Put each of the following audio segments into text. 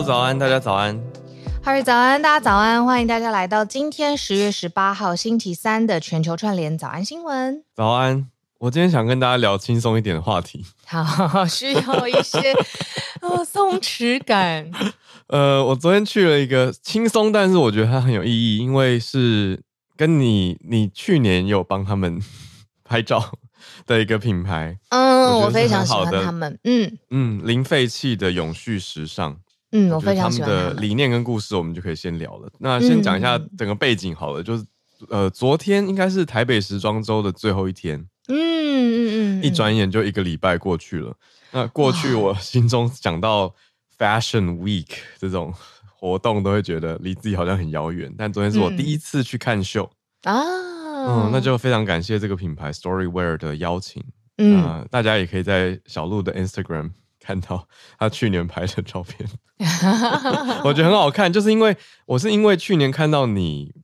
路早安，大家早安。哈瑞早安，大家早安，欢迎大家来到今天十月十八号星期三的全球串联早安新闻。早安，我今天想跟大家聊轻松一点的话题。好，需要一些呃 松弛感。呃，我昨天去了一个轻松，但是我觉得它很有意义，因为是跟你你去年有帮他们 拍照的一个品牌。嗯，我，我非常喜欢他们。嗯嗯，零废弃的永续时尚。嗯，我非常喜欢他们的理念跟故事，我们就可以先聊了。那先讲一下整个背景好了，嗯、就是呃，昨天应该是台北时装周的最后一天。嗯嗯嗯，一转眼就一个礼拜过去了。那过去我心中讲到 Fashion Week 这种活动，都会觉得离自己好像很遥远。但昨天是我第一次去看秀啊，嗯，嗯，那就非常感谢这个品牌 Storywear 的邀请。嗯、呃，大家也可以在小鹿的 Instagram。看到他去年拍的照片，我觉得很好看，就是因为我是因为去年看到你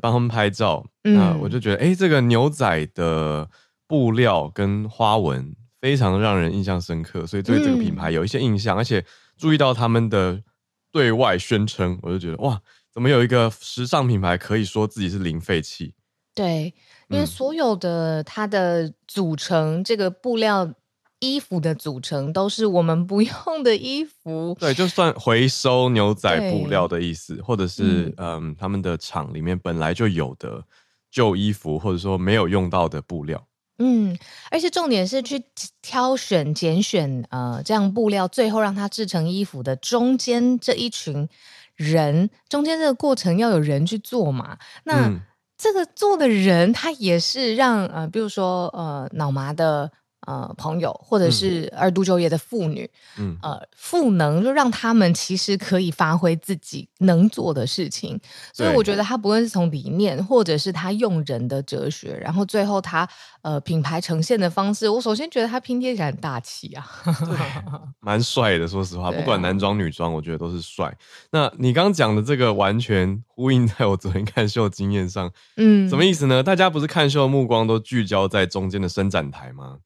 帮他们拍照，那、嗯、我就觉得，哎、欸，这个牛仔的布料跟花纹非常让人印象深刻，所以对这个品牌有一些印象，嗯、而且注意到他们的对外宣称，我就觉得哇，怎么有一个时尚品牌可以说自己是零废弃？对，因为所有的它的组成，这个布料。衣服的组成都是我们不 用的衣服，对，就算回收牛仔布料的意思，或者是嗯，嗯，他们的厂里面本来就有的旧衣服，或者说没有用到的布料，嗯，而且重点是去挑选、拣选呃这样布料，最后让它制成衣服的中间这一群人，中间这个过程要有人去做嘛，那、嗯、这个做的人他也是让呃，比如说呃脑麻的。呃，朋友或者是二度就业的妇女，嗯，呃，赋能就让他们其实可以发挥自己能做的事情。所以我觉得他不论是从理念，或者是他用人的哲学，然后最后他呃品牌呈现的方式，我首先觉得他拼贴起来很大气啊，对，蛮帅的。说实话，不管男装女装，我觉得都是帅。那你刚刚讲的这个，完全呼应在我昨天看秀经验上。嗯，什么意思呢？大家不是看秀的目光都聚焦在中间的伸展台吗？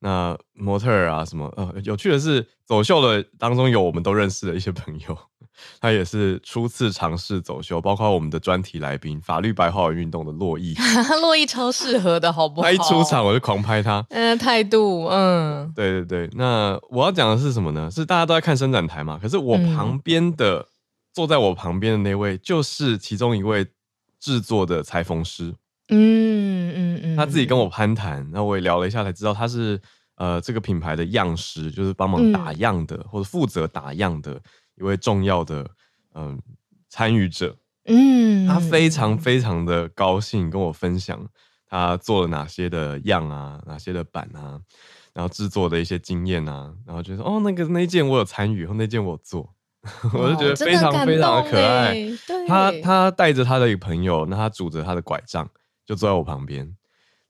那模特儿啊，什么呃，有趣的是，走秀的当中有我们都认识的一些朋友，他也是初次尝试走秀，包括我们的专题来宾法律白话文运动的珞亦，珞亦超适合的，好不好？他一出场我就狂拍他，嗯，态度，嗯，对对对。那我要讲的是什么呢？是大家都在看伸展台嘛，可是我旁边的、嗯、坐在我旁边的那位，就是其中一位制作的裁缝师。嗯嗯嗯，他自己跟我攀谈，然后我也聊了一下，才知道他是呃这个品牌的样师，就是帮忙打样的、嗯、或者负责打样的一位重要的嗯、呃、参与者。嗯，他非常非常的高兴跟我分享他做了哪些的样啊，哪些的版啊，然后制作的一些经验啊，然后就说哦那个那件我有参与，或那件我做，我就觉得非常非常的可爱。对，他他带着他的一个朋友，那他拄着他的拐杖。就坐在我旁边，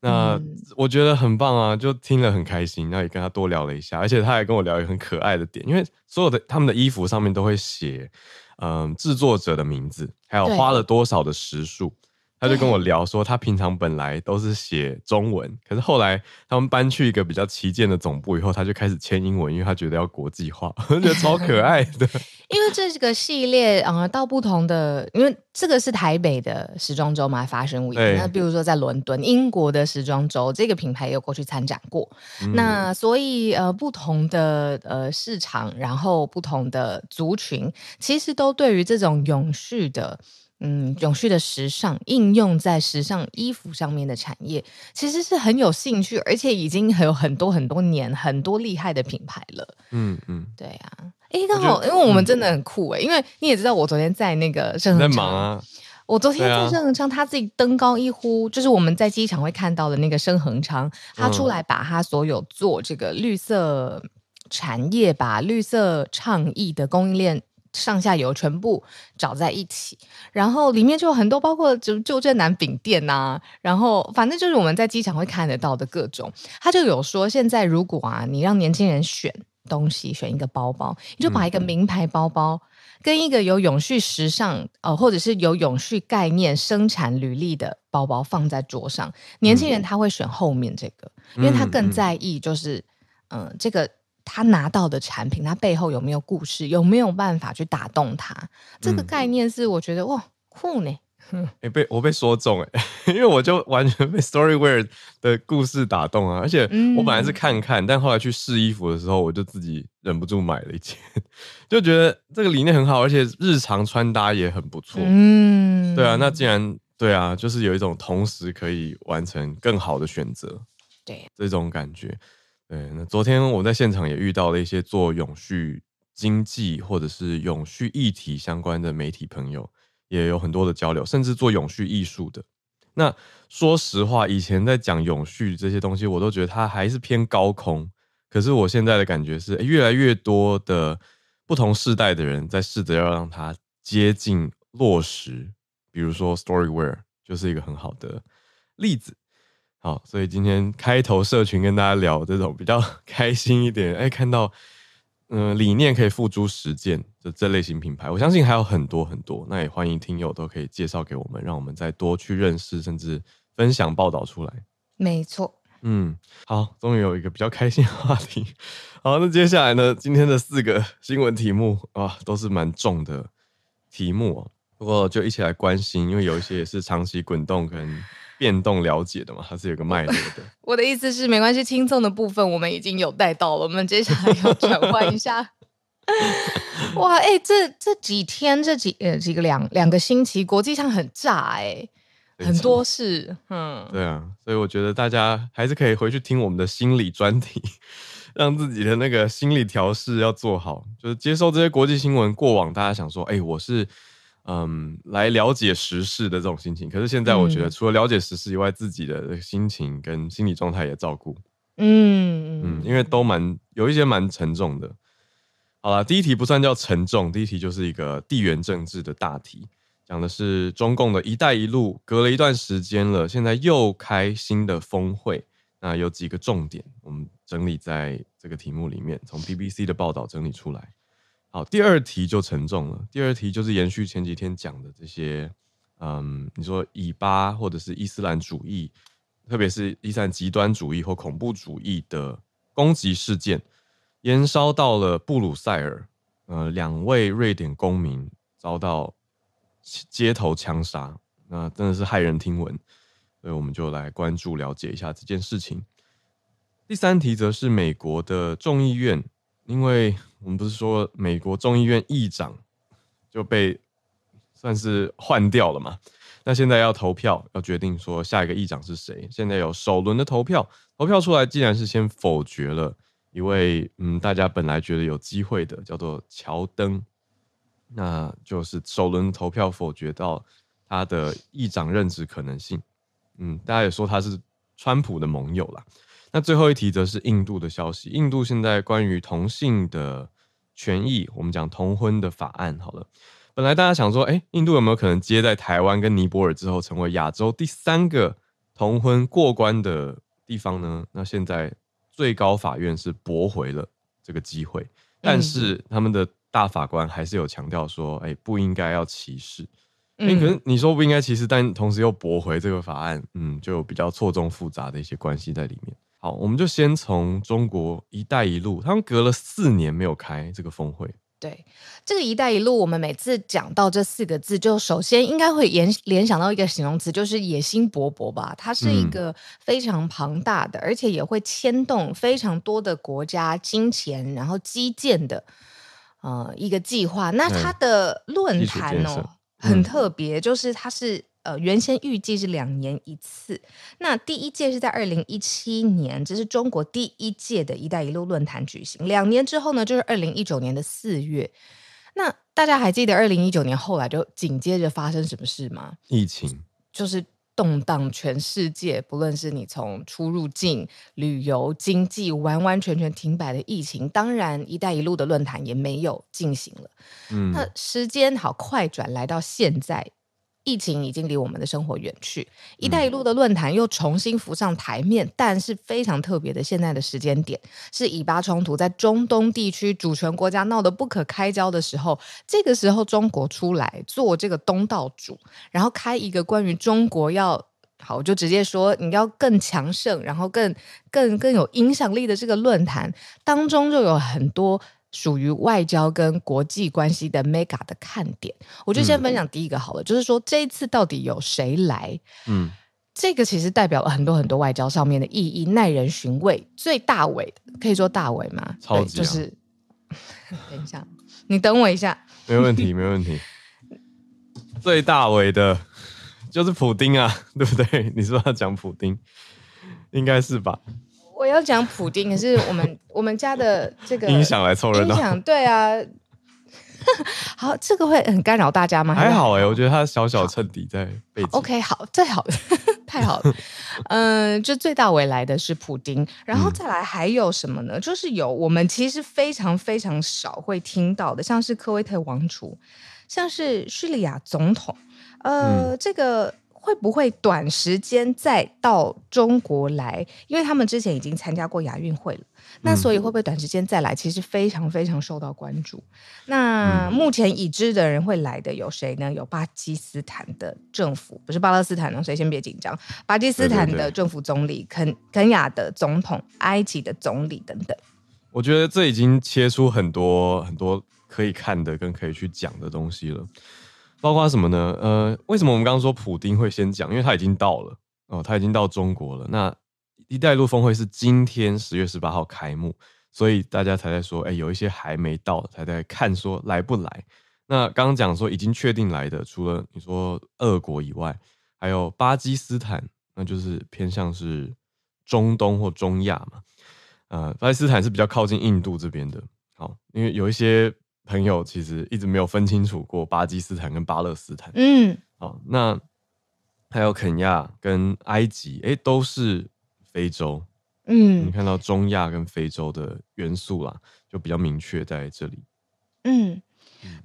那我觉得很棒啊，就听了很开心，然后也跟他多聊了一下，而且他还跟我聊一个很可爱的点，因为所有的他们的衣服上面都会写，嗯，制作者的名字，还有花了多少的时数。他就跟我聊说，他平常本来都是写中文，可是后来他们搬去一个比较旗舰的总部以后，他就开始签英文，因为他觉得要国际化，我觉得超可爱的。因为这个系列啊、呃，到不同的，因为这个是台北的时装周嘛，Fashion Week。那比如说在伦敦、英国的时装周，这个品牌也有过去参展过。嗯、那所以呃，不同的呃市场，然后不同的族群，其实都对于这种永续的。嗯，永续的时尚应用在时尚衣服上面的产业，其实是很有兴趣，而且已经有很多很多年，很多厉害的品牌了。嗯嗯，对啊，哎，刚好，因为我们真的很酷哎、欸，因为你也知道，我昨天在那个盛恒昌，在忙啊，我昨天在盛恒昌，他自己登高一呼，就是我们在机场会看到的那个盛恒昌，他出来把他所有做这个绿色产业、把绿色倡议的供应链。上下游全部找在一起，然后里面就有很多，包括就旧振南饼店呐、啊，然后反正就是我们在机场会看得到的各种。他就有说，现在如果啊，你让年轻人选东西，选一个包包，你就把一个名牌包包跟一个有永续时尚呃，或者是有永续概念生产履历的包包放在桌上，年轻人他会选后面这个，因为他更在意就是嗯、呃、这个。他拿到的产品，他背后有没有故事，有没有办法去打动他？这个概念是我觉得、嗯、哇酷呢。哎、欸，被我被说中哎，因为我就完全被 Storyware 的故事打动啊，而且我本来是看看，嗯、但后来去试衣服的时候，我就自己忍不住买了一件，就觉得这个理念很好，而且日常穿搭也很不错。嗯，对啊，那既然对啊，就是有一种同时可以完成更好的选择，对这种感觉。对，那昨天我在现场也遇到了一些做永续经济或者是永续议题相关的媒体朋友。也有很多的交流，甚至做永续艺术的。那说实话，以前在讲永续这些东西，我都觉得它还是偏高空。可是我现在的感觉是，越来越多的不同世代的人在试着要让它接近落实。比如说，Storyware 就是一个很好的例子。好，所以今天开头社群跟大家聊这种比较 开心一点，哎，看到。嗯，理念可以付诸实践的这类型品牌，我相信还有很多很多。那也欢迎听友都可以介绍给我们，让我们再多去认识，甚至分享报道出来。没错。嗯，好，终于有一个比较开心的话题。好，那接下来呢，今天的四个新闻题目啊，都是蛮重的题目哦。不过就一起来关心，因为有一些也是长期滚动跟。变动了解的嘛，它是有个脉络的。我的意思是，没关系，轻松的部分我们已经有带到了，我们接下来要转换一下。哇，哎、欸，这这几天这几呃几个两两个星期，国际上很炸哎、欸，很多事。嗯，对啊，所以我觉得大家还是可以回去听我们的心理专题，让自己的那个心理调试要做好，就是接受这些国际新闻。过往大家想说，哎、欸，我是。嗯，来了解时事的这种心情。可是现在我觉得，除了了解时事以外，嗯、自己的心情跟心理状态也照顾。嗯嗯，因为都蛮有一些蛮沉重的。好了，第一题不算叫沉重，第一题就是一个地缘政治的大题，讲的是中共的一带一路，隔了一段时间了，现在又开新的峰会。那有几个重点，我们整理在这个题目里面，从 BBC 的报道整理出来。好，第二题就沉重了。第二题就是延续前几天讲的这些，嗯，你说以巴或者是伊斯兰主义，特别是伊斯兰极端主义或恐怖主义的攻击事件，延烧到了布鲁塞尔，呃，两位瑞典公民遭到街头枪杀，那真的是骇人听闻，所以我们就来关注了解一下这件事情。第三题则是美国的众议院。因为我们不是说美国众议院议长就被算是换掉了嘛？那现在要投票，要决定说下一个议长是谁。现在有首轮的投票，投票出来，竟然是先否决了一位嗯，大家本来觉得有机会的，叫做乔登，那就是首轮投票否决到他的议长任职可能性。嗯，大家也说他是川普的盟友啦。那最后一题则是印度的消息。印度现在关于同性的权益，我们讲同婚的法案好了。本来大家想说，哎，印度有没有可能接在台湾跟尼泊尔之后，成为亚洲第三个同婚过关的地方呢？那现在最高法院是驳回了这个机会，但是他们的大法官还是有强调说，哎，不应该要歧视。哎，可是你说不应该歧视，但同时又驳回这个法案，嗯，就有比较错综复杂的一些关系在里面。好，我们就先从中国“一带一路”，他们隔了四年没有开这个峰会。对，这个“一带一路”，我们每次讲到这四个字，就首先应该会联联想到一个形容词，就是野心勃勃吧。它是一个非常庞大的，嗯、而且也会牵动非常多的国家金钱，然后基建的呃一个计划。那它的论坛哦，很特别，就是它是。呃，原先预计是两年一次。那第一届是在二零一七年，这是中国第一届的一带一路论坛举行。两年之后呢，就是二零一九年的四月。那大家还记得二零一九年后来就紧接着发生什么事吗？疫情，就是动荡全世界，不论是你从出入境、旅游、经济，完完全全停摆的疫情。当然，一带一路的论坛也没有进行了。嗯，那时间好快转来到现在。疫情已经离我们的生活远去，“一带一路”的论坛又重新浮上台面，嗯、但是非常特别的，现在的时间点是以巴冲突在中东地区主权国家闹得不可开交的时候，这个时候中国出来做这个东道主，然后开一个关于中国要好，我就直接说你要更强盛，然后更更更有影响力的这个论坛当中，就有很多属于外交跟国际关系的 mega 的看点。我就先分享第一个好了，嗯、就是说这一次到底有谁来？嗯，这个其实代表了很多很多外交上面的意义，耐人寻味。最大尾的可以说大尾吗？超级、啊、就是。等一下，你等我一下。没问题，没问题。最大尾的。就是普丁啊，对不对？你是不是要讲普丁？应该是吧。我要讲普丁，可是我们我们家的这个音响来凑热闹。音响对啊。好，这个会很干扰大家吗？还好哎、欸，我觉得它小小衬底在背景。OK，好，最好的，太好了。嗯、呃，就最大未来的是普丁，然后再来还有什么呢？嗯、就是有我们其实非常非常少会听到的，像是科威特王储，像是叙利亚总统。呃，嗯、这个会不会短时间再到中国来？因为他们之前已经参加过亚运会了，那所以会不会短时间再来？其实非常非常受到关注。那目前已知的人会来的有谁呢？有巴基斯坦的政府，不是巴勒斯坦哦，所以先别紧张。巴基斯坦的政府总理、肯肯雅的总统、埃及的总理等等。我觉得这已经切出很多很多可以看的跟可以去讲的东西了。包括什么呢？呃，为什么我们刚刚说普丁会先讲？因为他已经到了哦，他已经到中国了。那一带一路峰会是今天十月十八号开幕，所以大家才在说，哎，有一些还没到，才在看说来不来。那刚刚讲说已经确定来的，除了你说俄国以外，还有巴基斯坦，那就是偏向是中东或中亚嘛。呃，巴基斯坦是比较靠近印度这边的，好，因为有一些。朋友其实一直没有分清楚过巴基斯坦跟巴勒斯坦。嗯，好，那还有肯亚跟埃及，哎，都是非洲。嗯，你看到中亚跟非洲的元素啦，就比较明确在这里。嗯，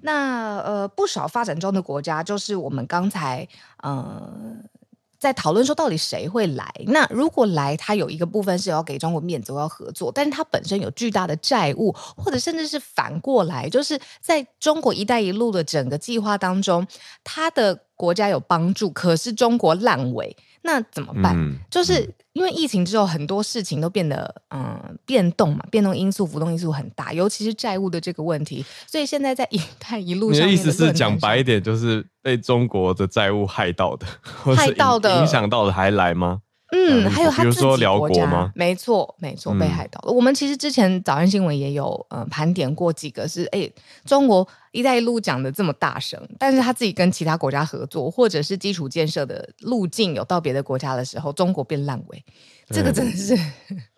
那呃，不少发展中的国家，就是我们刚才呃。在讨论说到底谁会来？那如果来，他有一个部分是要给中国面子，我要合作，但是他本身有巨大的债务，或者甚至是反过来，就是在中国“一带一路”的整个计划当中，他的国家有帮助，可是中国烂尾。那怎么办？嗯、就是因为疫情之后，很多事情都变得嗯变动嘛，变动因素、浮动因素很大，尤其是债务的这个问题。所以现在在“一带一路”上，你的意思是讲白一点，就是被中国的债务害到的，害到的，影响到的还来吗？嗯，还有他自己国家，吗？没错，没错，被害到了。嗯、我们其实之前早安新闻也有呃盘点过几个是，哎，中国“一带一路”讲的这么大声，但是他自己跟其他国家合作，或者是基础建设的路径有到别的国家的时候，中国变烂尾，这个真的是，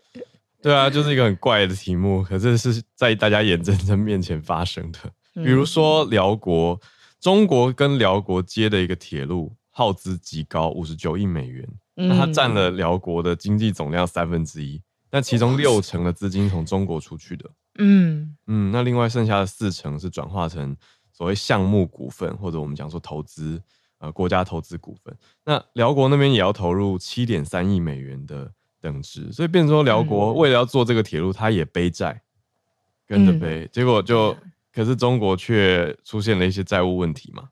对啊，就是一个很怪的题目，可是是在大家眼睁睁面前发生的。比如说辽国，中国跟辽国接的一个铁路，耗资极高，五十九亿美元。那它占了辽国的经济总量三分之一，但其中六成的资金从中国出去的，嗯。嗯，那另外剩下的四成是转化成所谓项目股份，或者我们讲说投资，呃，国家投资股份。那辽国那边也要投入七点三亿美元的等值，所以变成说辽国为了要做这个铁路，它也背债，跟着背，结果就可是中国却出现了一些债务问题嘛，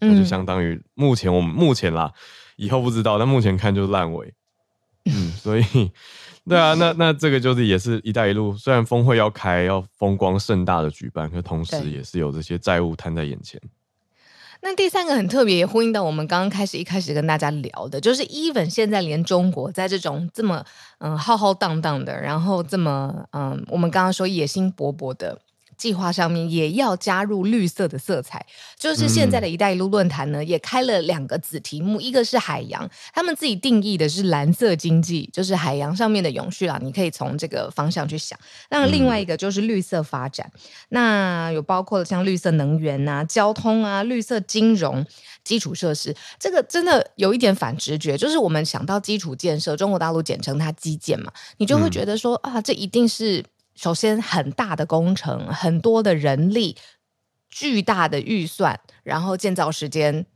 那就相当于目前我们目前啦。以后不知道，但目前看就是烂尾，嗯，所以，对啊，那那这个就是也是一带一路，虽然峰会要开，要风光盛大的举办，可同时也是有这些债务摊在眼前。那第三个很特别，也呼应到我们刚刚开始一开始跟大家聊的，就是 even 现在连中国在这种这么嗯浩浩荡荡的，然后这么嗯我们刚刚说野心勃勃的。计划上面也要加入绿色的色彩，就是现在的一带一路论坛呢，也开了两个子题目，一个是海洋，他们自己定义的是蓝色经济，就是海洋上面的永续啊，你可以从这个方向去想。那另外一个就是绿色发展，那有包括像绿色能源啊、交通啊、绿色金融、基础设施，这个真的有一点反直觉，就是我们想到基础建设，中国大陆简称它基建嘛，你就会觉得说啊，这一定是。首先，很大的工程，很多的人力，巨大的预算，然后建造时间。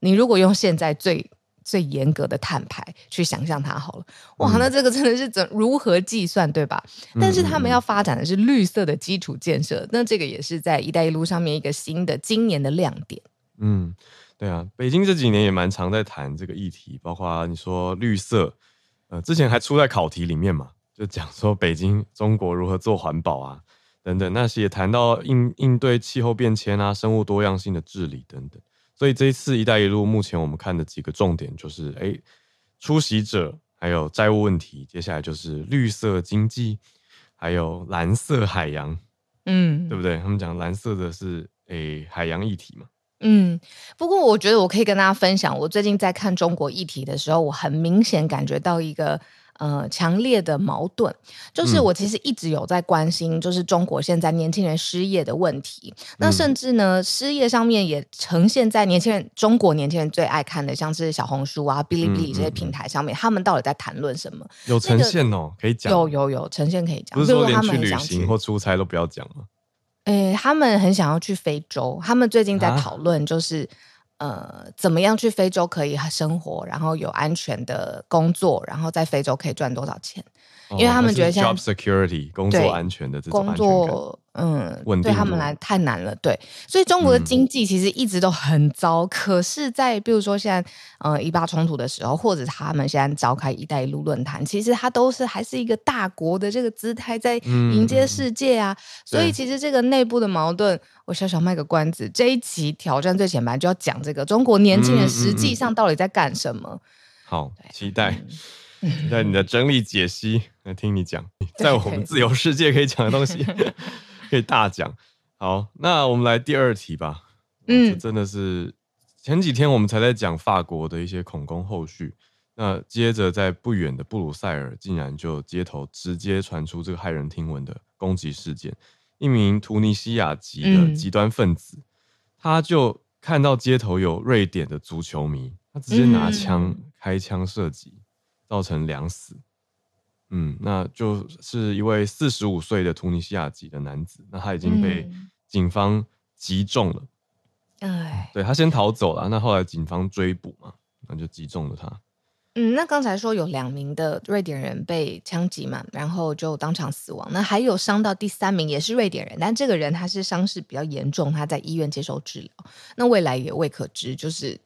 你如果用现在最最严格的碳排去想象它好了，哇，那这个真的是怎如何计算，对吧？嗯、但是他们要发展的是绿色的基础建设，那这个也是在“一带一路”上面一个新的今年的亮点。嗯，对啊，北京这几年也蛮常在谈这个议题，包括你说绿色，呃，之前还出在考题里面嘛，就讲说北京中国如何做环保啊，等等，那些也谈到应应对气候变迁啊、生物多样性的治理等等。所以这一次“一带一路”，目前我们看的几个重点就是：哎，出席者，还有债务问题，接下来就是绿色经济，还有蓝色海洋，嗯，对不对？他们讲蓝色的是诶海洋议题嘛。嗯，不过我觉得我可以跟大家分享，我最近在看中国议题的时候，我很明显感觉到一个。呃，强烈的矛盾，就是我其实一直有在关心，就是中国现在年轻人失业的问题。嗯、那甚至呢，失业上面也呈现在年轻人，中国年轻人最爱看的，像是小红书啊、哔哩哔哩这些平台上面，嗯嗯、他们到底在谈论什么？有呈现哦，这个、可以讲。有有有呈现可以讲，不是说连去旅行或出差都不要讲吗？诶，他们很想要去非洲，他们最近在讨论就是。呃，怎么样去非洲可以生活，然后有安全的工作，然后在非洲可以赚多少钱？因为他们觉得现在 job security 工作安全的这种工作，嗯，对他们来太难了。对，所以中国的经济其实一直都很糟。嗯、可是，在比如说现在呃以巴冲突的时候，或者他们现在召开“一带一路”论坛，其实它都是还是一个大国的这个姿态在迎接世界啊。嗯、所以，其实这个内部的矛盾，我小小卖个关子，这一期挑战最前排就要讲这个中国年轻人实际上到底在干什么。嗯嗯嗯、好，期待。嗯 在你的整理解析，来听你讲，在我们自由世界可以讲的东西，可以大讲。好，那我们来第二题吧。嗯，这真的是前几天我们才在讲法国的一些恐攻后续，那接着在不远的布鲁塞尔，竟然就街头直接传出这个骇人听闻的攻击事件，一名突尼西亚籍的极端分子，嗯、他就看到街头有瑞典的足球迷，他直接拿枪开枪射击。造成两死，嗯，那就是一位四十五岁的突尼西亚籍的男子，那他已经被警方击中了，哎、嗯，对，他先逃走了，那后来警方追捕嘛，那就击中了他。嗯，那刚才说有两名的瑞典人被枪击嘛，然后就当场死亡，那还有伤到第三名也是瑞典人，但这个人他是伤势比较严重，他在医院接受治疗，那未来也未可知，就是。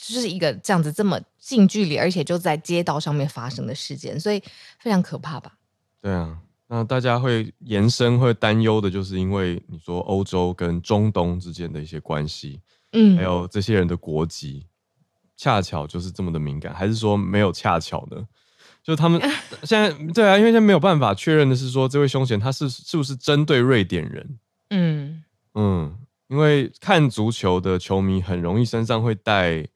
就是一个这样子这么近距离，而且就在街道上面发生的事件，所以非常可怕吧？对啊，那大家会延伸会担忧的，就是因为你说欧洲跟中东之间的一些关系，嗯，还有这些人的国籍，恰巧就是这么的敏感，还是说没有恰巧呢？就他们 现在对啊，因为现在没有办法确认的是说，这位凶嫌他是是不是针对瑞典人？嗯嗯，因为看足球的球迷很容易身上会带。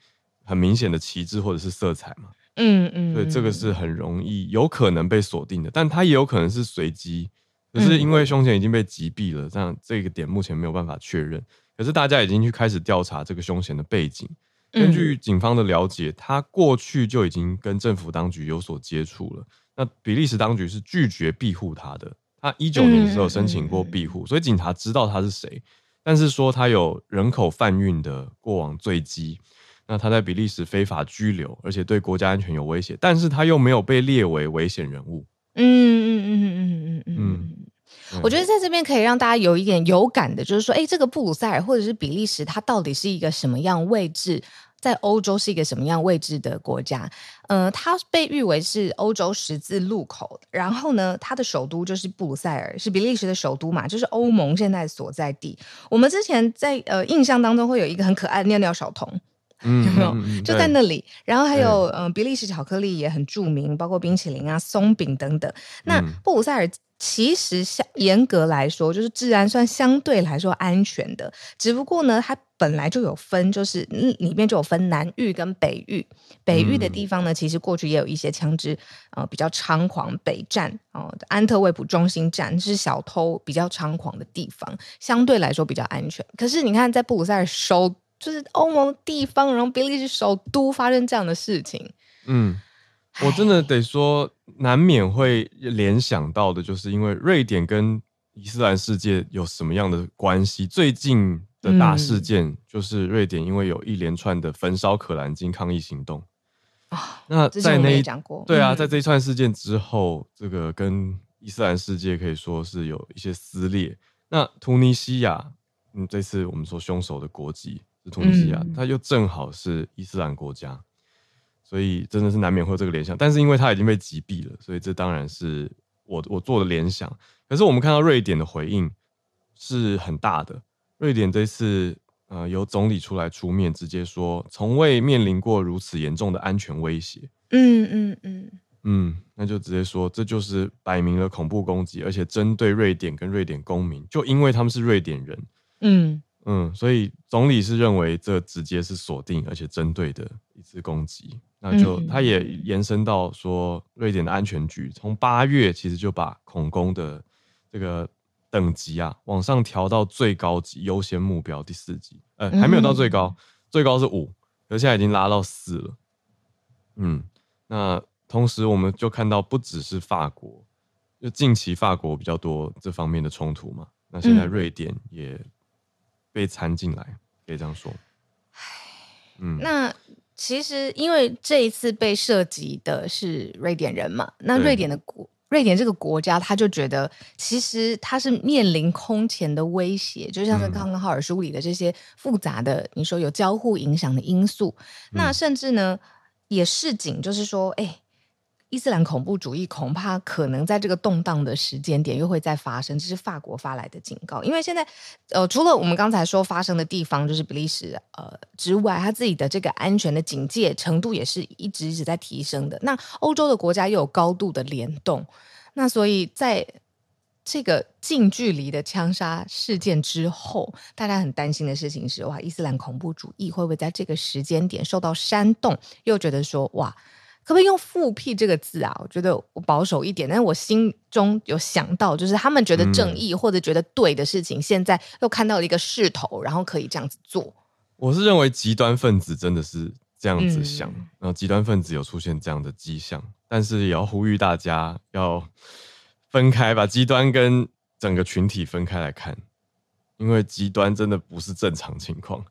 很明显的旗帜或者是色彩嘛，嗯嗯，所以这个是很容易有可能被锁定的，但它也有可能是随机，可是因为凶嫌已经被击毙了，这样这个点目前没有办法确认。可是大家已经去开始调查这个凶嫌的背景，根据警方的了解，他过去就已经跟政府当局有所接触了。那比利时当局是拒绝庇护他的，他一九年的时候申请过庇护，所以警察知道他是谁，但是说他有人口贩运的过往罪迹。那他在比利时非法拘留，而且对国家安全有威胁，但是他又没有被列为危险人物。嗯嗯嗯嗯嗯嗯嗯，我觉得在这边可以让大家有一点有感的，就是说，哎，这个布鲁塞尔或者是比利时，它到底是一个什么样位置？在欧洲是一个什么样位置的国家？呃，它被誉为是欧洲十字路口。然后呢，它的首都就是布鲁塞尔，是比利时的首都嘛，就是欧盟现在所在地。我们之前在呃印象当中会有一个很可爱的尿尿小童。嗯，有没有？就在那里，然后还有嗯、呃，比利时巧克力也很著名，包括冰淇淋啊、松饼等等。那布鲁塞尔其实相严格来说，就是治安算相对来说安全的。只不过呢，它本来就有分，就是里面就有分南域跟北域。北域的地方呢，其实过去也有一些枪支呃比较猖狂。北站哦、呃，安特卫普中心站是小偷比较猖狂的地方，相对来说比较安全。可是你看，在布鲁塞尔收。就是欧盟地方，然后比利时首都发生这样的事情，嗯，我真的得说，难免会联想到的，就是因为瑞典跟伊斯兰世界有什么样的关系？最近的大事件就是瑞典因为有一连串的焚烧可兰经抗议行动啊。那在那一讲过，对啊，在这一串事件之后，这个跟伊斯兰世界可以说是有一些撕裂。那突尼西亚，嗯，这次我们说凶手的国籍。是突尼西亚，它又正好是伊斯兰国家，所以真的是难免会有这个联想。但是因为它已经被击毙了，所以这当然是我我做的联想。可是我们看到瑞典的回应是很大的，瑞典这次呃由总理出来出面，直接说从未面临过如此严重的安全威胁。嗯嗯嗯嗯，那就直接说这就是摆明了恐怖攻击，而且针对瑞典跟瑞典公民，就因为他们是瑞典人。嗯。嗯，所以总理是认为这直接是锁定而且针对的一次攻击，那就他也延伸到说，瑞典的安全局从八月其实就把恐攻的这个等级啊往上调到最高级优先目标第四级，呃，还没有到最高，最高是五，可是现在已经拉到四了。嗯，那同时我们就看到不只是法国，就近期法国比较多这方面的冲突嘛，那现在瑞典也。被掺进来，可以这样说。嗯，那其实因为这一次被涉及的是瑞典人嘛，那瑞典的国，瑞典这个国家，他就觉得其实他是面临空前的威胁，就像是刚刚浩尔梳理的这些复杂的，你说有交互影响的因素，那甚至呢也示警，就是说，哎。伊斯兰恐怖主义恐怕可能在这个动荡的时间点又会再发生，这是法国发来的警告。因为现在，呃，除了我们刚才说发生的地方就是比利时，呃之外，他自己的这个安全的警戒程度也是一直一直在提升的。那欧洲的国家又有高度的联动，那所以在这个近距离的枪杀事件之后，大家很担心的事情是：哇，伊斯兰恐怖主义会不会在这个时间点受到煽动？又觉得说，哇。可不可以用复辟这个字啊？我觉得我保守一点，但是我心中有想到，就是他们觉得正义或者觉得对的事情，嗯、现在又看到了一个势头，然后可以这样子做。我是认为极端分子真的是这样子想，嗯、然后极端分子有出现这样的迹象，但是也要呼吁大家要分开，把极端跟整个群体分开来看，因为极端真的不是正常情况。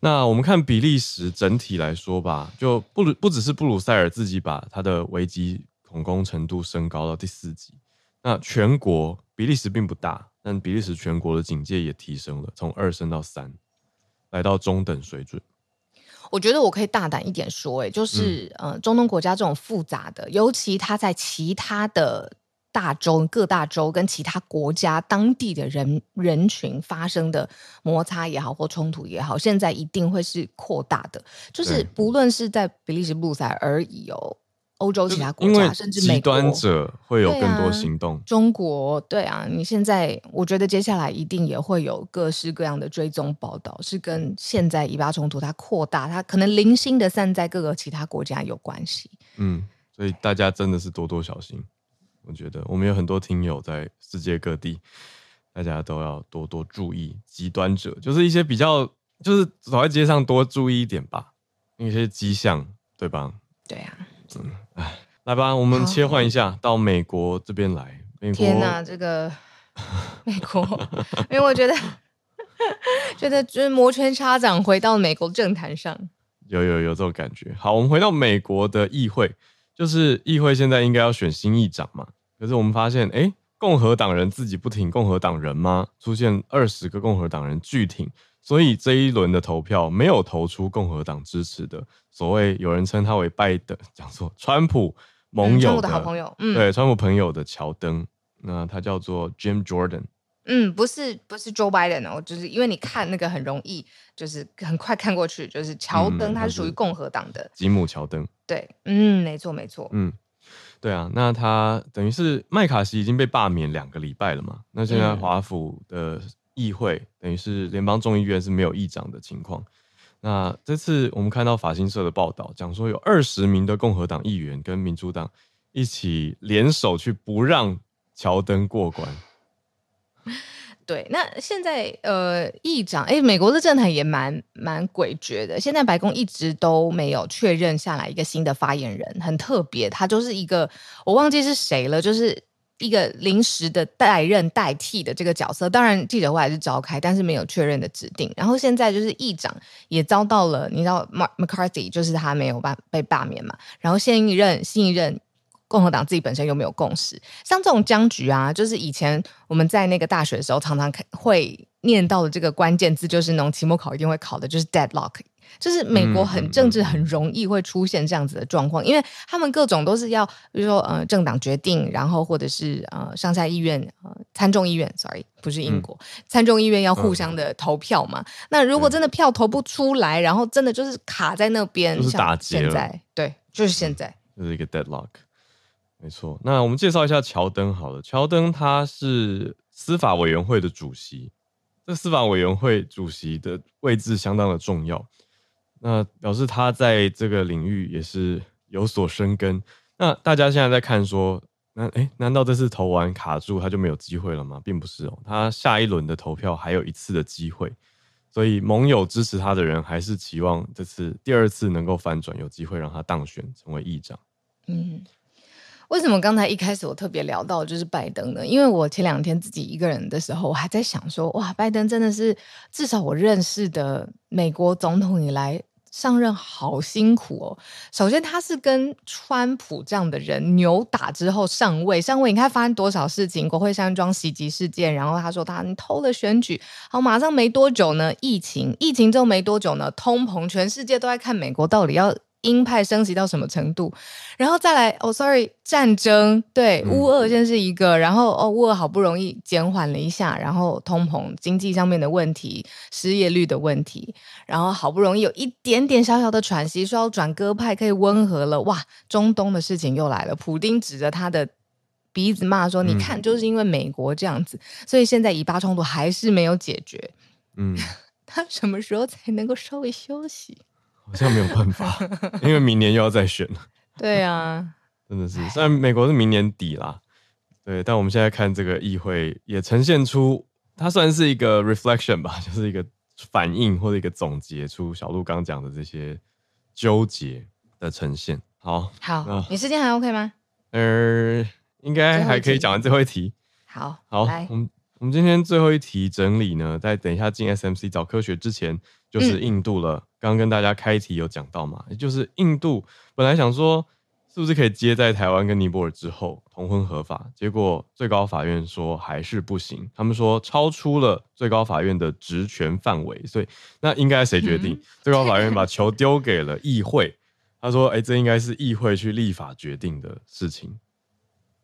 那我们看比利时整体来说吧，就不不只是布鲁塞尔自己把他的危机恐攻程度升高到第四级，那全国比利时并不大，但比利时全国的警戒也提升了，从二升到三，来到中等水准。我觉得我可以大胆一点说，哎，就是呃，中东国家这种复杂的，尤其他在其他的。大洲各大洲跟其他国家当地的人人群发生的摩擦也好或冲突也好，现在一定会是扩大的。就是不论是在比利时布鲁塞尔而已哦，欧洲其他国家甚至美端者会有更多行动。啊、中国对啊，你现在我觉得接下来一定也会有各式各样的追踪报道，是跟现在以巴冲突它扩大，它可能零星的散在各个其他国家有关系。嗯，所以大家真的是多多小心。我觉得我们有很多听友在世界各地，大家都要多多注意极端者，就是一些比较，就是走在街上多注意一点吧，一些迹象，对吧？对啊，嗯，哎，来吧，我们切换一下到美国这边来。美国，天哪，这个 美国，因为我觉得 觉得就是摩拳擦掌回到美国政坛上，有有有这种感觉。好，我们回到美国的议会，就是议会现在应该要选新议长嘛。可是我们发现，哎，共和党人自己不挺共和党人吗？出现二十个共和党人拒挺，所以这一轮的投票没有投出共和党支持的所谓有人称他为拜登，讲错，川普盟友的，嗯、的好朋友，嗯、对，川普朋友的乔登，那他叫做 Jim Jordan，嗯，不是不是 Joe Biden 哦，就是因为你看那个很容易，就是很快看过去，就是乔登他是属于共和党的。吉姆乔登，对，嗯，没错没错，嗯。对啊，那他等于是麦卡锡已经被罢免两个礼拜了嘛？那现在华府的议会、嗯、等于是联邦众议院是没有议长的情况。那这次我们看到法新社的报道，讲说有二十名的共和党议员跟民主党一起联手去不让乔登过关。对，那现在呃，议长哎，美国的政坛也蛮蛮诡谲的。现在白宫一直都没有确认下来一个新的发言人，很特别，他就是一个我忘记是谁了，就是一个临时的代任代替的这个角色。当然记者会还是召开，但是没有确认的指定。然后现在就是议长也遭到了，你知道，Mark McCarthy 就是他没有办被罢免嘛。然后现一任新一任共和党自己本身又没有共识。像这种僵局啊，就是以前我们在那个大学的时候常常会念到的这个关键字，就是那种期末考一定会考的，就是 deadlock。就是美国很政治很容易会出现这样子的状况，因为他们各种都是要，比如说呃政党决定，然后或者是呃上下议院呃参众议院，sorry 不是英国参众议院要互相的投票嘛。那如果真的票投不出来，然后真的就是卡在那边，就是打结了。现在对，就是现在，就是一个 deadlock，没错。那我们介绍一下乔登好了，乔登他是司法委员会的主席，这司法委员会主席的位置相当的重要。那表示他在这个领域也是有所深耕。那大家现在在看说，那哎、难道这次投完卡住他就没有机会了吗？并不是哦，他下一轮的投票还有一次的机会。所以盟友支持他的人还是期望这次第二次能够反转，有机会让他当选成为议长。嗯，为什么刚才一开始我特别聊到就是拜登呢？因为我前两天自己一个人的时候，我还在想说，哇，拜登真的是至少我认识的美国总统以来。上任好辛苦哦。首先，他是跟川普这样的人扭打之后上位，上位你看发生多少事情，国会山庄袭击事件，然后他说他你偷了选举，好，马上没多久呢，疫情，疫情之后没多久呢，通膨，全世界都在看美国到底要。鹰派升级到什么程度，然后再来哦，sorry，战争对乌俄先是一个，然后哦，乌俄好不容易减缓了一下，然后通膨、经济上面的问题、失业率的问题，然后好不容易有一点点小小的喘息，说要转鸽派可以温和了，哇，中东的事情又来了，普丁指着他的鼻子骂说：“你看，就是因为美国这样子，所以现在以巴冲突还是没有解决。”嗯，他什么时候才能够稍微休息？好像没有办法，因为明年又要再选了。对啊，真的是，虽然美国是明年底啦，对，但我们现在看这个议会也呈现出，它算是一个 reflection 吧，就是一个反应或者一个总结出小鹿刚讲的这些纠结的呈现。好，好，那你时间还 OK 吗？呃，应该还可以讲完最后一题。好，好，来我们我们今天最后一题整理呢，在等一下进 SMC 找科学之前，就是印度了。嗯刚刚跟大家开题有讲到嘛，就是印度本来想说是不是可以接在台湾跟尼泊尔之后同婚合法，结果最高法院说还是不行，他们说超出了最高法院的职权范围，所以那应该谁决定？嗯、最高法院把球丢给了议会，他说：“哎，这应该是议会去立法决定的事情。”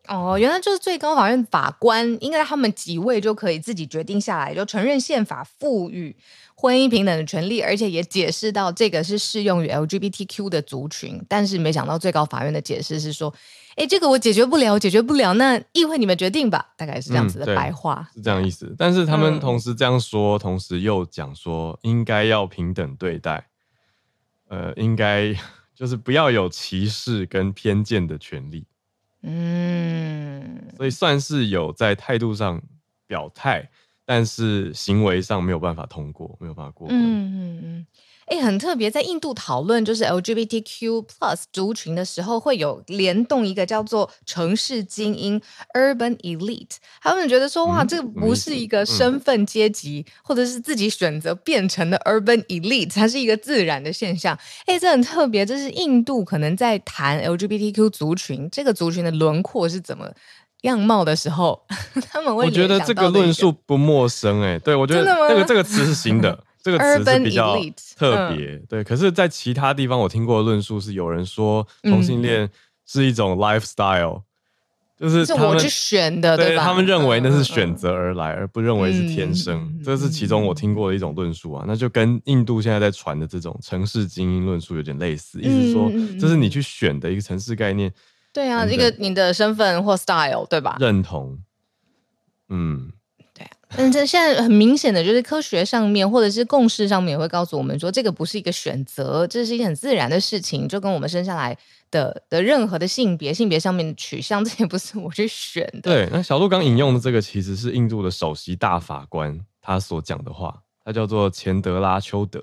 哦，原来就是最高法院法官，应该他们几位就可以自己决定下来，就承认宪法赋予婚姻平等的权利，而且也解释到这个是适用于 LGBTQ 的族群。但是没想到最高法院的解释是说，哎，这个我解决不了，解决不了，那议会你们决定吧，大概是这样子的白话，嗯、是这样意思。但是他们同时这样说，嗯、同时又讲说应该要平等对待，呃，应该 就是不要有歧视跟偏见的权利。嗯，所以算是有在态度上表态，但是行为上没有办法通过，没有办法过关。嗯嗯嗯。哎，很特别，在印度讨论就是 LGBTQ plus 族群的时候，会有联动一个叫做城市精英 （Urban Elite）。他们觉得说，哇，这个不是一个身份阶级，嗯、或者是自己选择变成的 Urban Elite，它是一个自然的现象。哎，这很特别，这是印度可能在谈 LGBTQ 族群这个族群的轮廓是怎么样貌的时候，他们会、我觉得这个论述不陌生，哎，对我觉得这个这个词是新的。这个词是比较特别，嗯、对。可是，在其他地方我听过的论述是，有人说同性恋是一种 lifestyle，、嗯、就是他们去选的，对，对吧？他们认为那是选择而来，嗯、而不认为是天生。嗯、这是其中我听过的一种论述啊。嗯、那就跟印度现在在传的这种城市精英论述有点类似，意思是说这是你去选的一个城市概念。对啊，一个你的身份或 style，对吧？认同，嗯。但这现在很明显的就是科学上面或者是共识上面也会告诉我们说，这个不是一个选择，这是一件很自然的事情，就跟我们生下来的的任何的性别、性别上面的取向，这也不是我去选的。对，那小鹿刚引用的这个其实是印度的首席大法官他所讲的话，他叫做钱德拉丘德。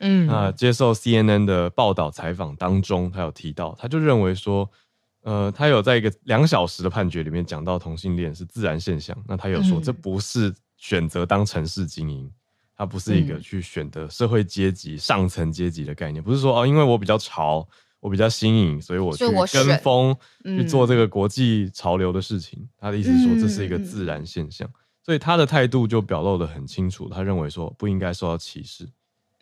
嗯，那接受 CNN 的报道采访当中，他有提到，他就认为说，呃，他有在一个两小时的判决里面讲到同性恋是自然现象，那他有说这不是。选择当城市精英，它不是一个去选择社会阶级、嗯、上层阶级的概念，不是说哦，因为我比较潮，我比较新颖，所以我去跟风去做这个国际潮流的事情。嗯、他的意思是说，这是一个自然现象，嗯、所以他的态度就表露得很清楚。他认为说不应该受到歧视。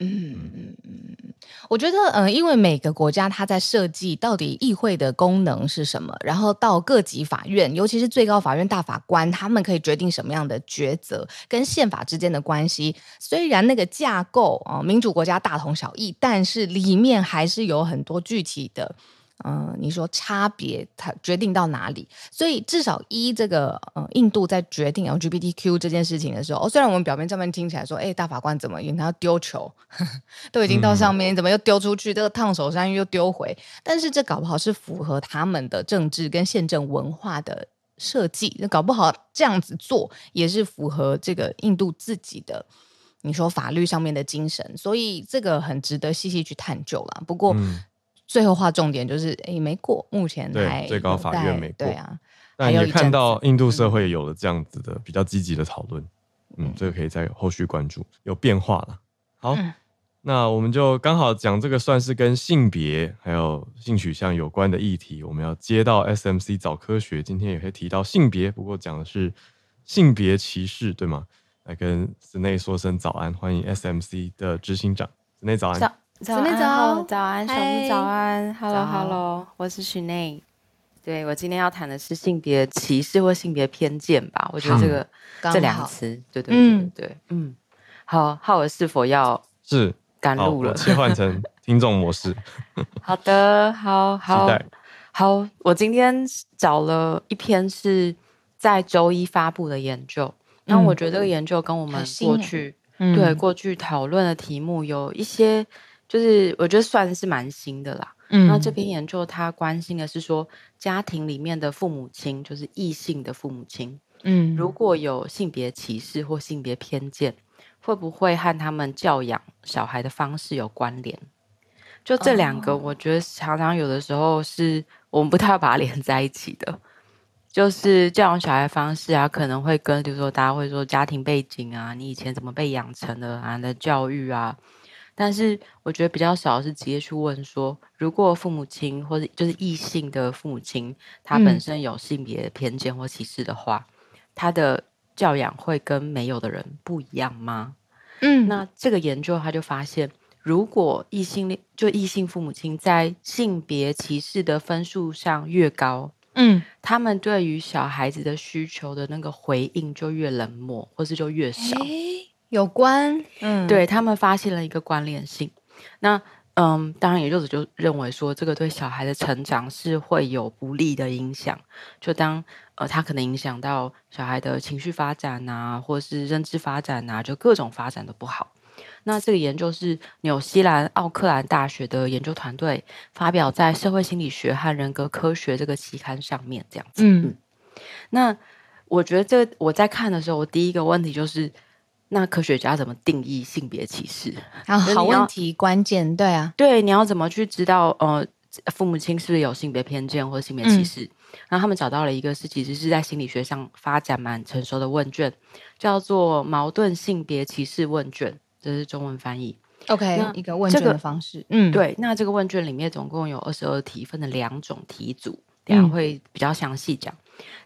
嗯嗯嗯，我觉得，嗯、呃，因为每个国家它在设计到底议会的功能是什么，然后到各级法院，尤其是最高法院大法官，他们可以决定什么样的抉择，跟宪法之间的关系。虽然那个架构啊、呃，民主国家大同小异，但是里面还是有很多具体的。嗯、呃，你说差别，它决定到哪里？所以至少一这个，呃，印度在决定 LGBTQ 这件事情的时候，哦，虽然我们表面上面听起来说，哎，大法官怎么，因为他要丢球呵呵，都已经到上面，嗯、怎么又丢出去？这个烫手山芋又丢回，但是这搞不好是符合他们的政治跟宪政文化的设计，那搞不好这样子做也是符合这个印度自己的，你说法律上面的精神，所以这个很值得细细去探究啦。不过。嗯最后划重点就是，哎，没过，目前还最高法院没过，对啊。但也看到印度社会有了这样子的比较积极的讨论，嗯，嗯，这个可以在后续关注，有变化了。好，嗯、那我们就刚好讲这个算是跟性别还有性取向有关的议题，我们要接到 SMC 早科学，今天也会提到性别，不过讲的是性别歧视，对吗？来跟子内说声早安，欢迎 SMC 的执行长子内早安。早安，早，早安，小木早安，Hello，Hello，我是许内。对，我今天要谈的是性别歧视或性别偏见吧？我觉得这个这两个词，对对对对对，嗯，好，浩尔是否要是赶路了？切换成听众模式。好的，好好好，我今天找了一篇是在周一发布的研究，那我觉得这个研究跟我们过去对过去讨论的题目有一些。就是我觉得算是蛮新的啦。嗯，那这篇研究他关心的是说，家庭里面的父母亲，就是异性的父母亲，嗯，如果有性别歧视或性别偏见，会不会和他们教养小孩的方式有关联？就这两个，我觉得常常有的时候是我们不太要把它连在一起的。就是教养小孩的方式啊，可能会跟，比如说大家会说家庭背景啊，你以前怎么被养成的啊，的教育啊。但是我觉得比较少是直接去问说，如果父母亲或者就是异性的父母亲，他本身有性别偏见或歧视的话，嗯、他的教养会跟没有的人不一样吗？嗯，那这个研究他就发现，如果异性恋就异性父母亲在性别歧视的分数上越高，嗯，他们对于小孩子的需求的那个回应就越冷漠，或是就越少。欸有关，嗯，对他们发现了一个关联性。那，嗯，当然，也就是就认为说，这个对小孩的成长是会有不利的影响。就当呃，他可能影响到小孩的情绪发展啊，或是认知发展啊，就各种发展都不好。那这个研究是纽西兰奥克兰大学的研究团队发表在《社会心理学和人格科学》这个期刊上面，这样子。嗯，嗯，那我觉得这我在看的时候，我第一个问题就是。那科学家怎么定义性别歧视？啊，好问题，关键，对啊，对，你要怎么去知道呃，父母亲是不是有性别偏见或性别歧视？嗯、然后他们找到了一个是其实是在心理学上发展蛮成熟的问卷，叫做矛盾性别歧视问卷，这是中文翻译。OK，那一个问卷的方式，嗯，对。那这个问卷里面总共有二十二题，分了两种题组，等下会比较详细讲。嗯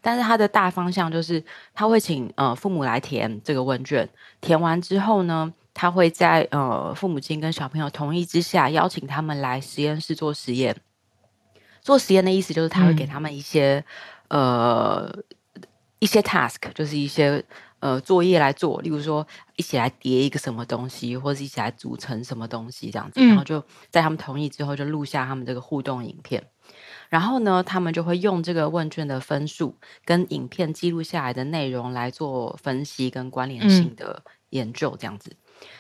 但是它的大方向就是，他会请呃父母来填这个问卷，填完之后呢，他会在呃父母亲跟小朋友同意之下，邀请他们来实验室做实验。做实验的意思就是他会给他们一些、嗯、呃一些 task，就是一些呃作业来做，例如说一起来叠一个什么东西，或者一起来组成什么东西这样子，嗯、然后就在他们同意之后，就录下他们这个互动影片。然后呢，他们就会用这个问卷的分数跟影片记录下来的内容来做分析跟关联性的研究，这样子。嗯、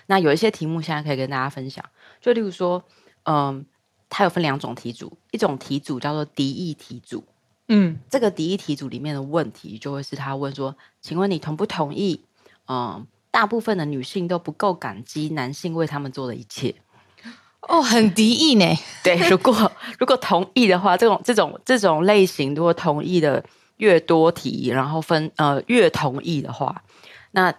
那有一些题目现在可以跟大家分享，就例如说，嗯，它有分两种题组，一种题组叫做敌意题组，嗯，这个敌意题组里面的问题就会是他问说，请问你同不同意？嗯，大部分的女性都不够感激男性为他们做的一切。哦，很敌意呢。对，如果 如果同意的话，这种这种这种类型，如果同意的越多题，然后分呃越同意的话，那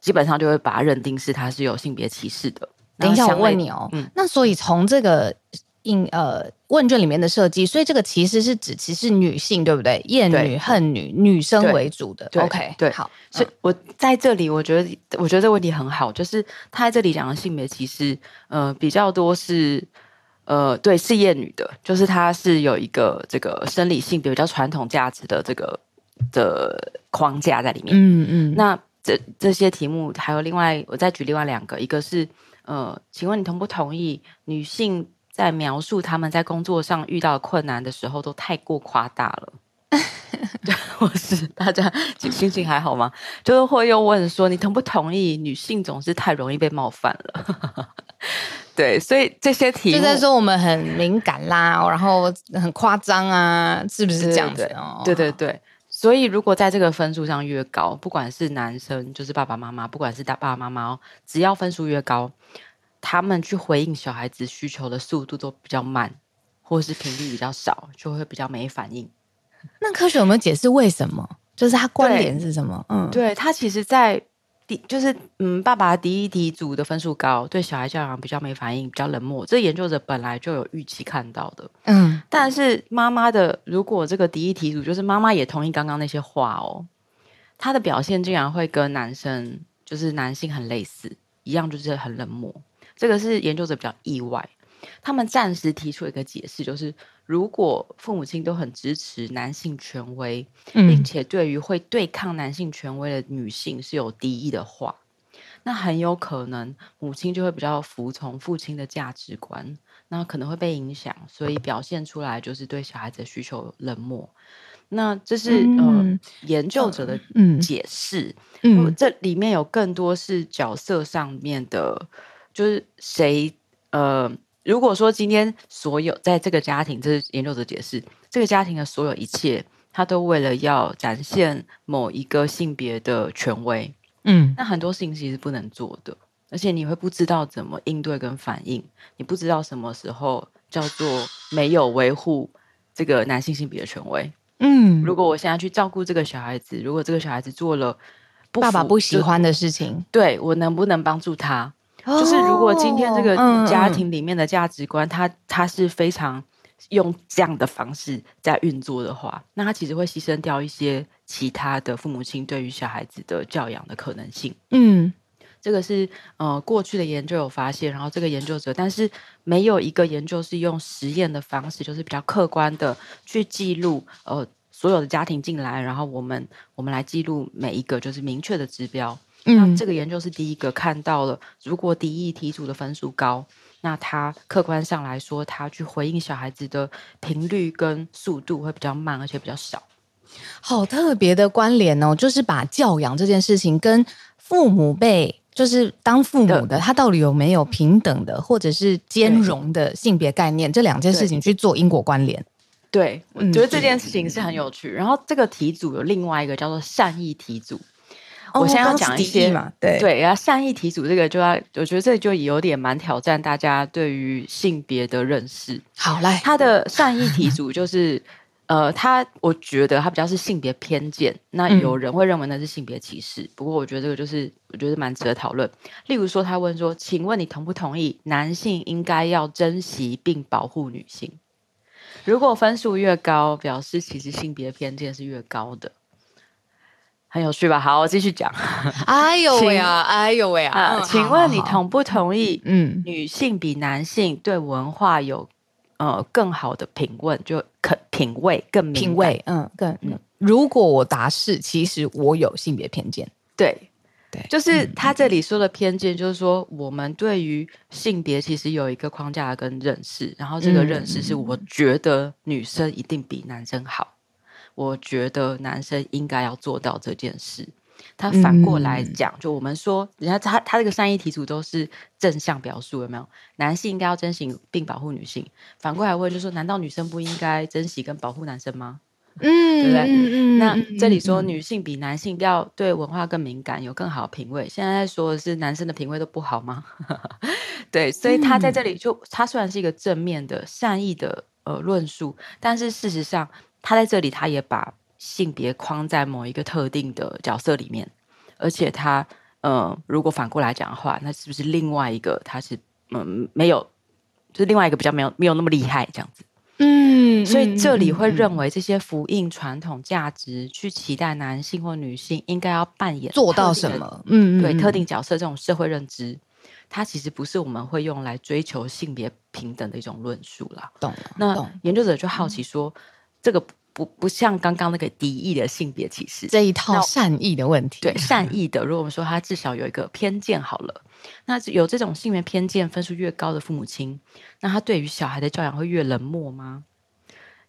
基本上就会把它认定是他是有性别歧视的。等一下，我问你哦，嗯，那所以从这个应呃问卷里面的设计，所以这个其实是指其实女性，对不对？厌女、恨女，女生为主的。OK，对，好。所以我在这里，我觉得我觉得这个问题很好，就是他在这里讲的性别歧视，呃，比较多是呃，对，是厌女的，就是他是有一个这个生理性别比较传统价值的这个的框架在里面。嗯嗯。那这这些题目还有另外，我再举另外两个，一个是呃，请问你同不同意女性在描述他们在工作上遇到困难的时候都太过夸大了？对，或是大家心情还好吗？就是会又问说，你同不同意女性总是太容易被冒犯了？对，所以这些题就在说我们很敏感啦，然后很夸张啊，是不是这样子？对对对。所以如果在这个分数上越高，不管是男生就是爸爸妈妈，不管是大爸爸妈妈哦，只要分数越高，他们去回应小孩子需求的速度都比较慢，或是频率比较少，就会比较没反应。那科学有没有解释为什么？就是它关联是什么？嗯，对，他其实，在第就是嗯，爸爸第一题组的分数高，对小孩教养比较没反应，比较冷漠。这研究者本来就有预期看到的，嗯。但是妈妈的，如果这个第一题组就是妈妈也同意刚刚那些话哦，他的表现竟然会跟男生就是男性很类似，一样就是很冷漠。这个是研究者比较意外。他们暂时提出一个解释，就是如果父母亲都很支持男性权威，并且对于会对抗男性权威的女性是有敌意的话，那很有可能母亲就会比较服从父亲的价值观，那可能会被影响，所以表现出来就是对小孩子的需求冷漠。那这是、嗯、呃研究者的解释，嗯，嗯，这里面有更多是角色上面的，就是谁呃。如果说今天所有在这个家庭，这是研究者解释，这个家庭的所有一切，他都为了要展现某一个性别的权威，嗯，那很多事情其实不能做的，而且你会不知道怎么应对跟反应，你不知道什么时候叫做没有维护这个男性性别的权威，嗯，如果我现在去照顾这个小孩子，如果这个小孩子做了爸爸不喜欢的事情，对，我能不能帮助他？就是如果今天这个家庭里面的价值观，他他是非常用这样的方式在运作的话，那他其实会牺牲掉一些其他的父母亲对于小孩子的教养的可能性。嗯，这个是呃过去的研究有发现，然后这个研究者，但是没有一个研究是用实验的方式，就是比较客观的去记录呃所有的家庭进来，然后我们我们来记录每一个就是明确的指标。那这个研究是第一个看到了，如果敌意题组的分数高，那他客观上来说，他去回应小孩子的频率跟速度会比较慢，而且比较少。好特别的关联哦，就是把教养这件事情跟父母辈，就是当父母的，他到底有没有平等的或者是兼容的性别概念，这两件事情去做因果关联。对，我觉得这件事情是很有趣。然后这个题组有另外一个叫做善意题组。我现在要讲一些嘛，对对，然后善意题组这个就要，我觉得这就有点蛮挑战大家对于性别的认识。好来，他的善意题组就是，呃，他我觉得他比较是性别偏见，那有人会认为那是性别歧视，嗯、不过我觉得这个就是我觉得蛮值得讨论。例如说，他问说，请问你同不同意男性应该要珍惜并保护女性？如果分数越高，表示其实性别偏见是越高的。很有趣吧？好，我继续讲。哎呦喂啊！哎呦喂啊！请问你同不同意？嗯，女性比男性对文化有呃更好的品味，就可品味更品味。嗯，更嗯。如果我答是，其实我有性别偏见。对对，就是他这里说的偏见，就是说我们对于性别其实有一个框架跟认识，然后这个认识是我觉得女生一定比男生好。我觉得男生应该要做到这件事。他反过来讲，嗯、就我们说，人家他他这个善意题组都是正向表述，有没有？男性应该要珍惜并保护女性。反过来问，就说难道女生不应该珍惜跟保护男生吗？嗯，对不对？嗯、那这里说女性比男性要对文化更敏感，有更好的品味。现在在说的是男生的品味都不好吗？对，所以他在这里就他虽然是一个正面的善意的呃论述，但是事实上。他在这里，他也把性别框在某一个特定的角色里面，而且他，呃，如果反过来讲的话，那是不是另外一个他是，嗯，没有，就是另外一个比较没有没有那么厉害这样子？嗯，所以这里会认为这些福音传统价值去期待男性或女性应该要扮演做到什么，嗯，对，特定角色这种社会认知，它其实不是我们会用来追求性别平等的一种论述啦。懂了。那研究者就好奇说，这个。不不像刚刚那个敌意的性别歧视这一套善意的问题，对善意的，如果我们说他至少有一个偏见好了，那有这种性别偏见分数越高的父母亲，那他对于小孩的教养会越冷漠吗？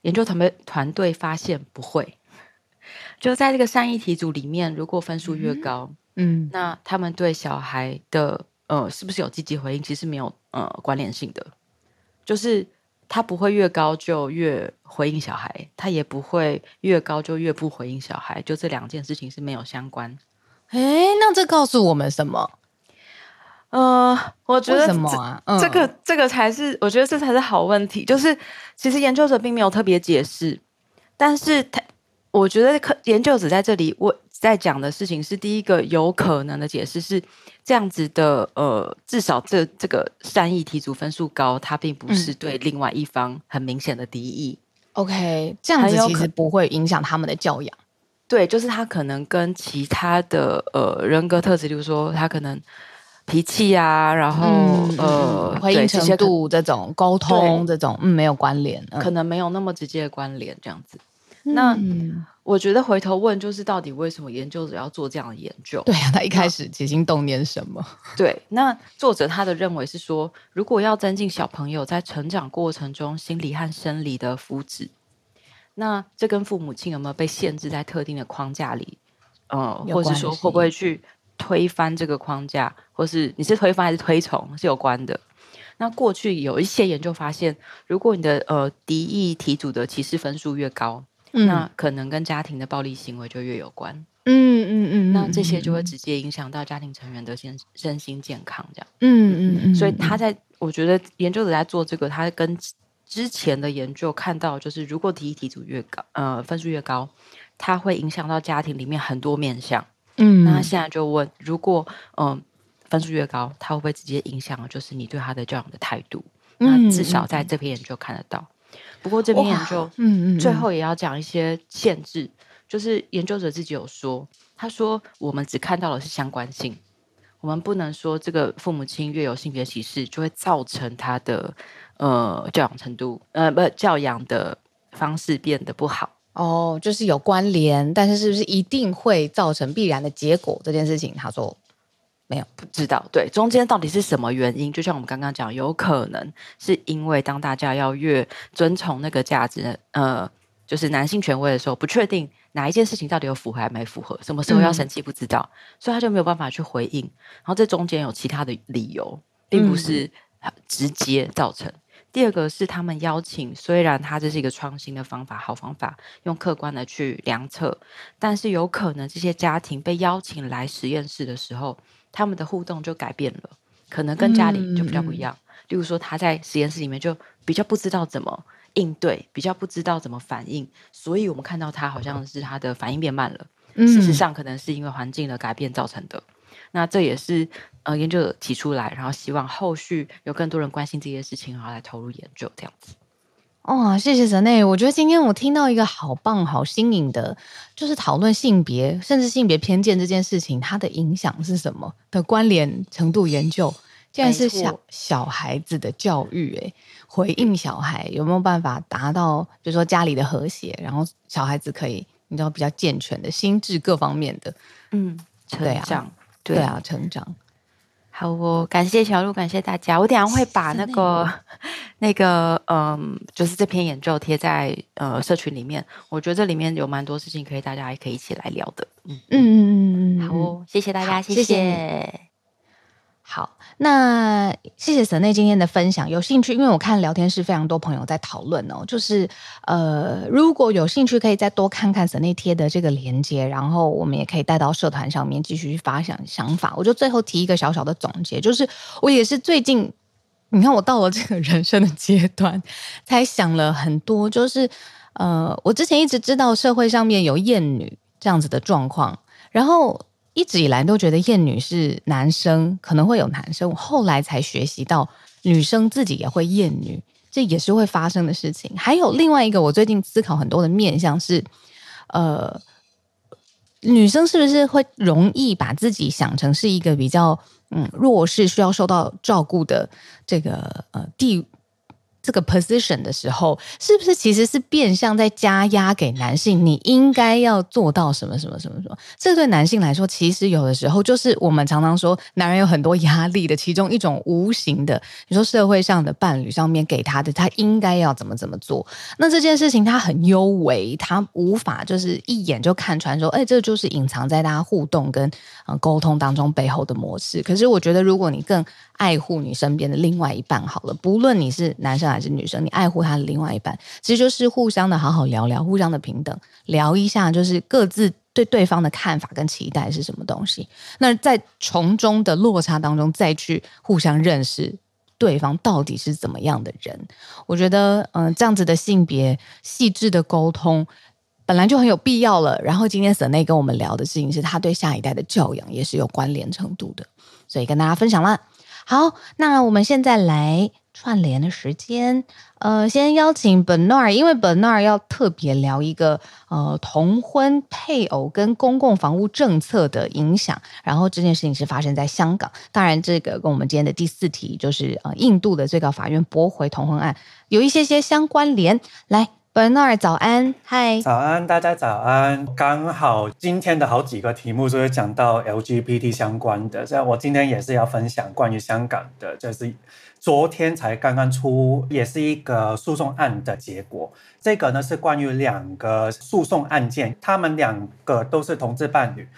研究团队团队发现不会，就在这个善意题组里面，如果分数越高，嗯，那他们对小孩的呃是不是有积极回应，其实没有呃关联性的，就是。他不会越高就越回应小孩，他也不会越高就越不回应小孩，就这两件事情是没有相关。哎，那这告诉我们什么？呃，我觉得什么啊？这个这个才是，我觉得这才是好问题。就是其实研究者并没有特别解释，但是他我觉得可研究者在这里我。在讲的事情是第一个有可能的解释是这样子的，呃，至少这这个善意题组分数高，它并不是对另外一方很明显的敌意。OK，这样子其实不会影响他们的教养。对，就是他可能跟其他的呃人格特质，比如说他可能脾气啊，然后、嗯、呃回应程度这种沟通这种嗯没有关联、嗯，可能没有那么直接的关联这样子。那。嗯我觉得回头问就是，到底为什么研究者要做这样的研究？对啊，他一开始起心动念什么？对，那作者他的认为是说，如果要增进小朋友在成长过程中心理和生理的福祉，那这跟父母亲有没有被限制在特定的框架里，呃，或是说会不会去推翻这个框架，或是你是推翻还是推崇是有关的。那过去有一些研究发现，如果你的呃敌意题组的歧视分数越高。那可能跟家庭的暴力行为就越有关，嗯嗯嗯，那这些就会直接影响到家庭成员的身身心健康，这样，嗯嗯嗯，所以他在我觉得研究者在做这个，他跟之前的研究看到，就是如果敌意题组越高，呃，分数越高，它会影响到家庭里面很多面向，嗯，那他现在就问，如果嗯、呃、分数越高，他会不会直接影响就是你对他的教养的态度？那至少在这篇研究看得到。不过这边研究，嗯嗯，最后也要讲一些限制，就是研究者自己有说，他说我们只看到的是相关性，我们不能说这个父母亲越有性别歧视，就会造成他的呃教养程度，呃不教养的方式变得不好。哦，就是有关联，但是是不是一定会造成必然的结果这件事情，他说。没有不知道，对，中间到底是什么原因？就像我们刚刚讲，有可能是因为当大家要越遵从那个价值，呃，就是男性权威的时候，不确定哪一件事情到底有符合还没符合，什么时候要生气不知道，嗯，所以他就没有办法去回应。然后这中间有其他的理由，并不是直接造成。嗯，第二个是他们邀请，虽然他这是一个创新的方法，好方法，用客观的去量测，但是有可能这些家庭被邀请来实验室的时候。他们的互动就改变了，可能跟家里就比较不一样。嗯、例如说，他在实验室里面就比较不知道怎么应对，比较不知道怎么反应，所以我们看到他好像是他的反应变慢了。嗯、事实上，可能是因为环境的改变造成的。那这也是呃研究者提出来，然后希望后续有更多人关心这些事情，然后来投入研究这样子。哦，谢谢神内。我觉得今天我听到一个好棒、好新颖的，就是讨论性别，甚至性别偏见这件事情，它的影响是什么的关联程度研究，竟然是小小孩子的教育，哎，回应小孩有没有办法达到，比如说家里的和谐，然后小孩子可以，你知道比较健全的心智各方面的，嗯，成长，对啊，对啊，成长。好，我感谢小鹿，感谢大家。我等下会把那个、那个，嗯，就是这篇演奏贴在呃社群里面。我觉得这里面有蛮多事情可以大家还可以一起来聊的。嗯嗯嗯嗯嗯，好哦，谢谢大家，谢谢。谢谢好，那谢谢神内今天的分享。有兴趣，因为我看聊天室非常多朋友在讨论哦，就是呃，如果有兴趣，可以再多看看神内贴的这个连接，然后我们也可以带到社团上面继续去发想想法。我就最后提一个小小的总结，就是我也是最近，你看我到了这个人生的阶段，才想了很多，就是呃，我之前一直知道社会上面有厌女这样子的状况，然后。一直以来都觉得厌女是男生，可能会有男生，我后来才学习到女生自己也会厌女，这也是会发生的事情。还有另外一个，我最近思考很多的面向是，呃，女生是不是会容易把自己想成是一个比较嗯弱势、需要受到照顾的这个呃地。这个 position 的时候，是不是其实是变相在加压给男性？你应该要做到什么什么什么什么？这对男性来说，其实有的时候就是我们常常说，男人有很多压力的其中一种无形的。你说社会上的伴侣上面给他的，他应该要怎么怎么做？那这件事情他很幽微，他无法就是一眼就看穿说，哎，这就是隐藏在大家互动跟呃沟通当中背后的模式。可是我觉得，如果你更爱护你身边的另外一半好了，不论你是男生还是女生，你爱护他的另外一半，其实就是互相的好好聊聊，互相的平等，聊一下就是各自对对方的看法跟期待是什么东西。那在从中的落差当中，再去互相认识对方到底是怎么样的人。我觉得，嗯、这样子的性别细致的沟通本来就很有必要了。然后今天沈内跟我们聊的事情是他对下一代的教养也是有关联程度的，所以跟大家分享了。好，那我们现在来串联的时间，呃，先邀请 Bernard，因为 Bernard 要特别聊一个呃同婚配偶跟公共房屋政策的影响，然后这件事情是发生在香港，当然这个跟我们今天的第四题就是呃印度的最高法院驳回同婚案有一些些相关联，来。Bernard 早安，嗨，早安，大家早安。刚好今天的好几个题目都是讲到 LGBT 相关的，所以我今天也是要分享关于香港的，就是昨天才刚刚出，也是一个诉讼案的结果。这个呢是关于两个诉讼案件，他们两个都是同志伴侣。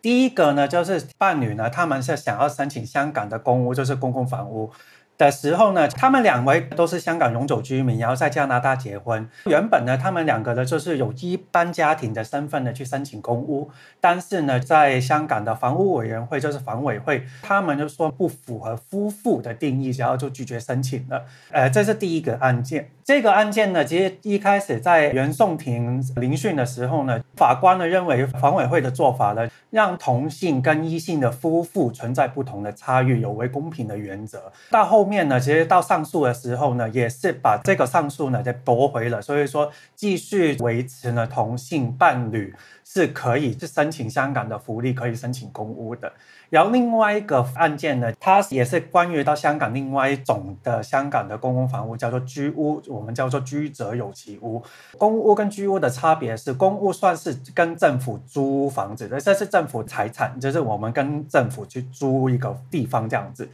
第一个呢就是伴侣呢，他们是想要申请香港的公屋，就是公共房屋。的时候呢，他们两位都是香港永久居民，然后在加拿大结婚。原本呢，他们两个呢就是有一般家庭的身份呢去申请公屋，但是呢，在香港的房屋委员会就是房委会，他们就说不符合夫妇的定义，然后就拒绝申请了。呃，这是第一个案件。这个案件呢，其实一开始在原讼庭聆讯的时候呢，法官呢认为房委会的做法呢，让同性跟异性的夫妇存在不同的差异，有违公平的原则。到后后面呢，其实到上诉的时候呢，也是把这个上诉呢给驳回了，所以说继续维持呢同性伴侣是可以去申请香港的福利，可以申请公屋的。然后另外一个案件呢，它也是关于到香港另外一种的香港的公共房屋，叫做居屋，我们叫做居者有其屋。公屋跟居屋的差别是，公屋算是跟政府租房子的，这是政府财产，就是我们跟政府去租一个地方这样子。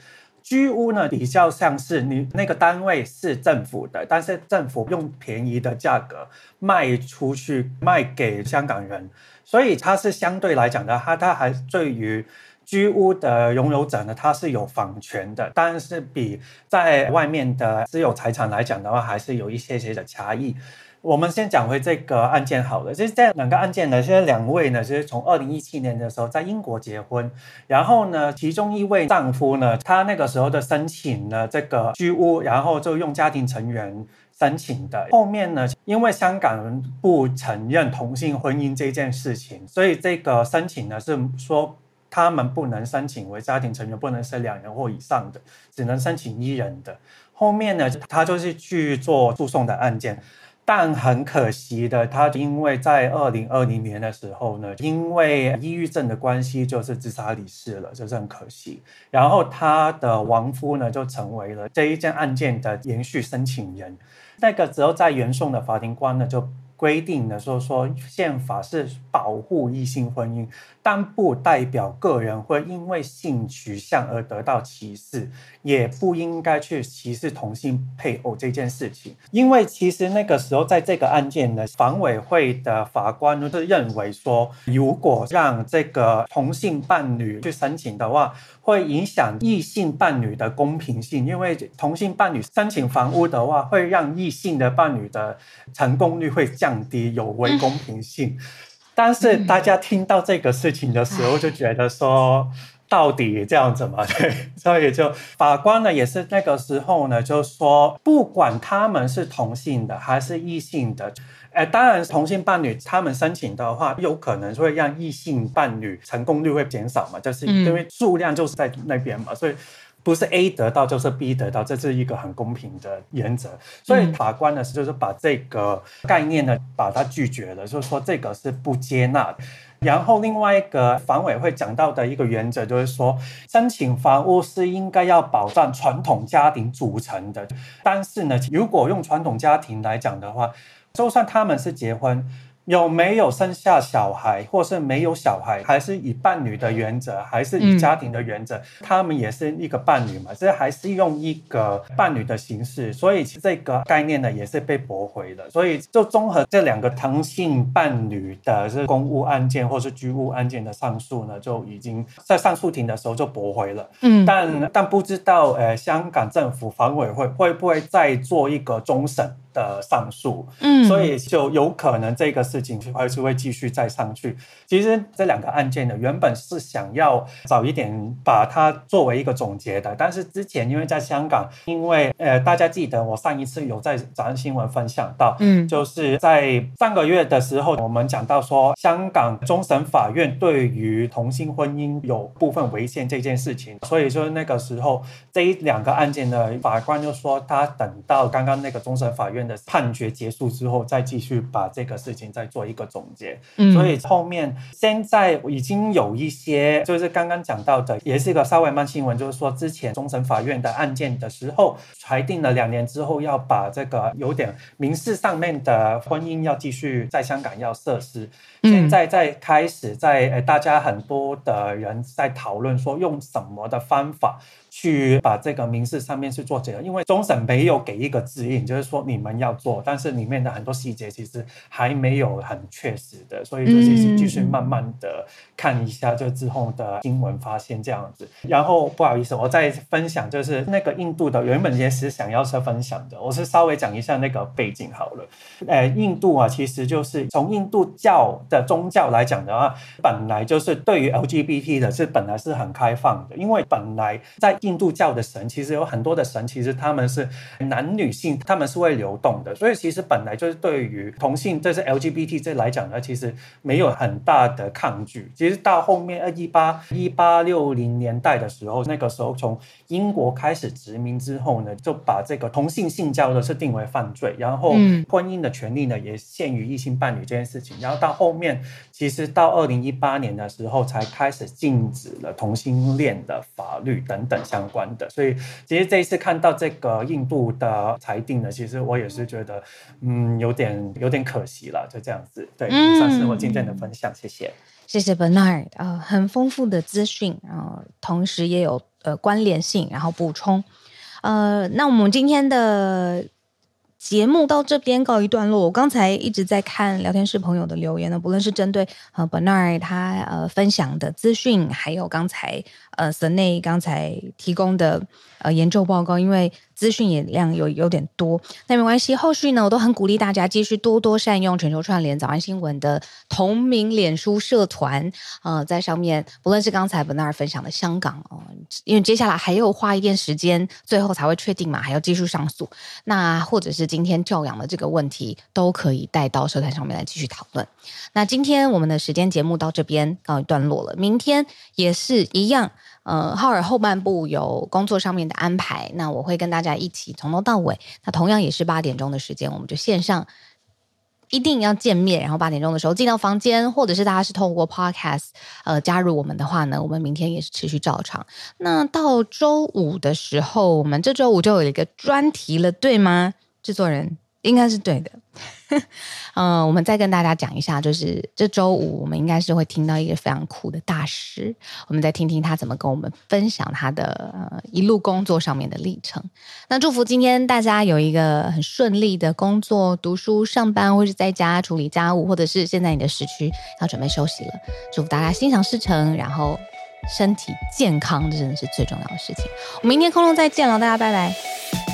居屋呢，比较像是你那个单位是政府的，但是政府用便宜的价格卖出去，卖给香港人，所以它是相对来讲的，它它还对于。居屋的拥有者呢，它是有房权的，但是比在外面的私有财产来讲的话，还是有一些些的差异。我们先讲回这个案件好了，就是这两个案件呢，现在两位呢，就是从二零一七年的时候在英国结婚，然后呢，其中一位丈夫呢，他那个时候的申请了这个居屋，然后就用家庭成员申请的。后面呢，因为香港人不承认同性婚姻这件事情，所以这个申请呢是说。他们不能申请为家庭成员，不能是两人或以上的，只能申请一人的。后面呢，他就是去做诉讼的案件，但很可惜的，他因为在二零二零年的时候呢，因为抑郁症的关系，就是自杀离世了，就是很可惜。然后他的亡夫呢，就成为了这一件案件的延续申请人。那个时候在原讼的法庭官呢，就规定的说说宪法是保护异性婚姻。但不代表个人会因为性取向而得到歧视，也不应该去歧视同性配偶这件事情。因为其实那个时候在这个案件呢，房委会的法官都是认为说，如果让这个同性伴侣去申请的话，会影响异性伴侣的公平性。因为同性伴侣申请房屋的话，会让异性的伴侣的成功率会降低，有违公平性。嗯但是大家听到这个事情的时候，就觉得说，到底这样子嘛？对，所以就法官呢，也是那个时候呢，就说，不管他们是同性的还是异性的，呃，当然同性伴侣他们申请的话，有可能会让异性伴侣成功率会减少嘛，就是因为数量就是在那边嘛，所以。不是 A 得到就是 B 得到，这是一个很公平的原则。所以法官呢，就是把这个概念呢，把它拒绝了，就是说这个是不接纳。然后另外一个房委会讲到的一个原则就是说，申请房屋是应该要保障传统家庭组成的，但是呢，如果用传统家庭来讲的话，就算他们是结婚。有没有生下小孩，或是没有小孩，还是以伴侣的原则，还是以家庭的原则？嗯、他们也是一个伴侣嘛，这还是用一个伴侣的形式，所以这个概念呢也是被驳回的。所以就综合这两个同性伴侣的这公务案件或是居屋案件的上诉呢，就已经在上诉庭的时候就驳回了。嗯，但但不知道呃，香港政府房委会会不会再做一个终审？的上诉，嗯，所以就有可能这个事情还是会继续再上去。其实这两个案件呢，原本是想要早一点把它作为一个总结的，但是之前因为在香港，因为呃大家记得我上一次有在早安新闻分享到，嗯，就是在上个月的时候，我们讲到说香港终审法院对于同性婚姻有部分违宪这件事情，所以说那个时候这一两个案件呢，法官就说他等到刚刚那个终审法院。的判决结束之后，再继续把这个事情再做一个总结。嗯，所以后面现在已经有一些，就是刚刚讲到的，也是一个稍微慢新闻，就是说之前终审法院的案件的时候，裁定了两年之后要把这个有点民事上面的婚姻要继续在香港要设施。现在在开始在大家很多的人在讨论说用什么的方法。去把这个民事上面去做结合，因为终审没有给一个指引，就是说你们要做，但是里面的很多细节其实还没有很确实的，所以就是继续慢慢的看一下，就之后的新闻发现这样子。然后不好意思，我再分享，就是那个印度的原本也是想要是分享的，我是稍微讲一下那个背景好了。呃，印度啊，其实就是从印度教的宗教来讲的话，本来就是对于 LGBT 的是本来是很开放的，因为本来在印度教的神其实有很多的神，其实他们是男女性，他们是会流动的，所以其实本来就是对于同性，这是 LGBT 这来讲呢，其实没有很大的抗拒。其实到后面呃一八一八六零年代的时候，那个时候从英国开始殖民之后呢，就把这个同性性交的是定为犯罪，然后婚姻的权利呢也限于异性伴侣这件事情，然后到后面其实到二零一八年的时候才开始禁止了同性恋的法律等等。相关的，所以其实这一次看到这个印度的裁定呢，其实我也是觉得，嗯，有点有点可惜了，就这样子。对，以上是我今天的分享，谢谢，谢谢 Bernard 呃，很丰富的资讯，然后同时也有呃关联性，然后补充，呃，那我们今天的。节目到这边告一段落。我刚才一直在看聊天室朋友的留言呢，不论是针对呃 Bernard 他呃分享的资讯，还有刚才呃 Senei 刚才提供的呃研究报告，因为。资讯也量有有点多，那没关系。后续呢，我都很鼓励大家继续多多善用全球串联早安新闻的同名脸书社团，呃，在上面不论是刚才 Bernard 分享的香港哦，因为接下来还有花一点时间，最后才会确定嘛，还要继续上诉。那或者是今天教养的这个问题，都可以带到社团上面来继续讨论。那今天我们的时间节目到这边告一段落了，明天也是一样。呃，浩尔后半部有工作上面的安排，那我会跟大家一起从头到尾。那同样也是八点钟的时间，我们就线上一定要见面。然后八点钟的时候进到房间，或者是大家是透过 Podcast 呃加入我们的话呢，我们明天也是持续照常。那到周五的时候，我们这周五就有一个专题了，对吗？制作人应该是对的。嗯，我们再跟大家讲一下，就是这周五我们应该是会听到一个非常酷的大师，我们再听听他怎么跟我们分享他的呃一路工作上面的历程。那祝福今天大家有一个很顺利的工作、读书、上班，或是在家处理家务，或者是现在你的时区要准备休息了。祝福大家心想事成，然后身体健康，这真的是最重要的事情。我们明天空中再见了，大家拜拜。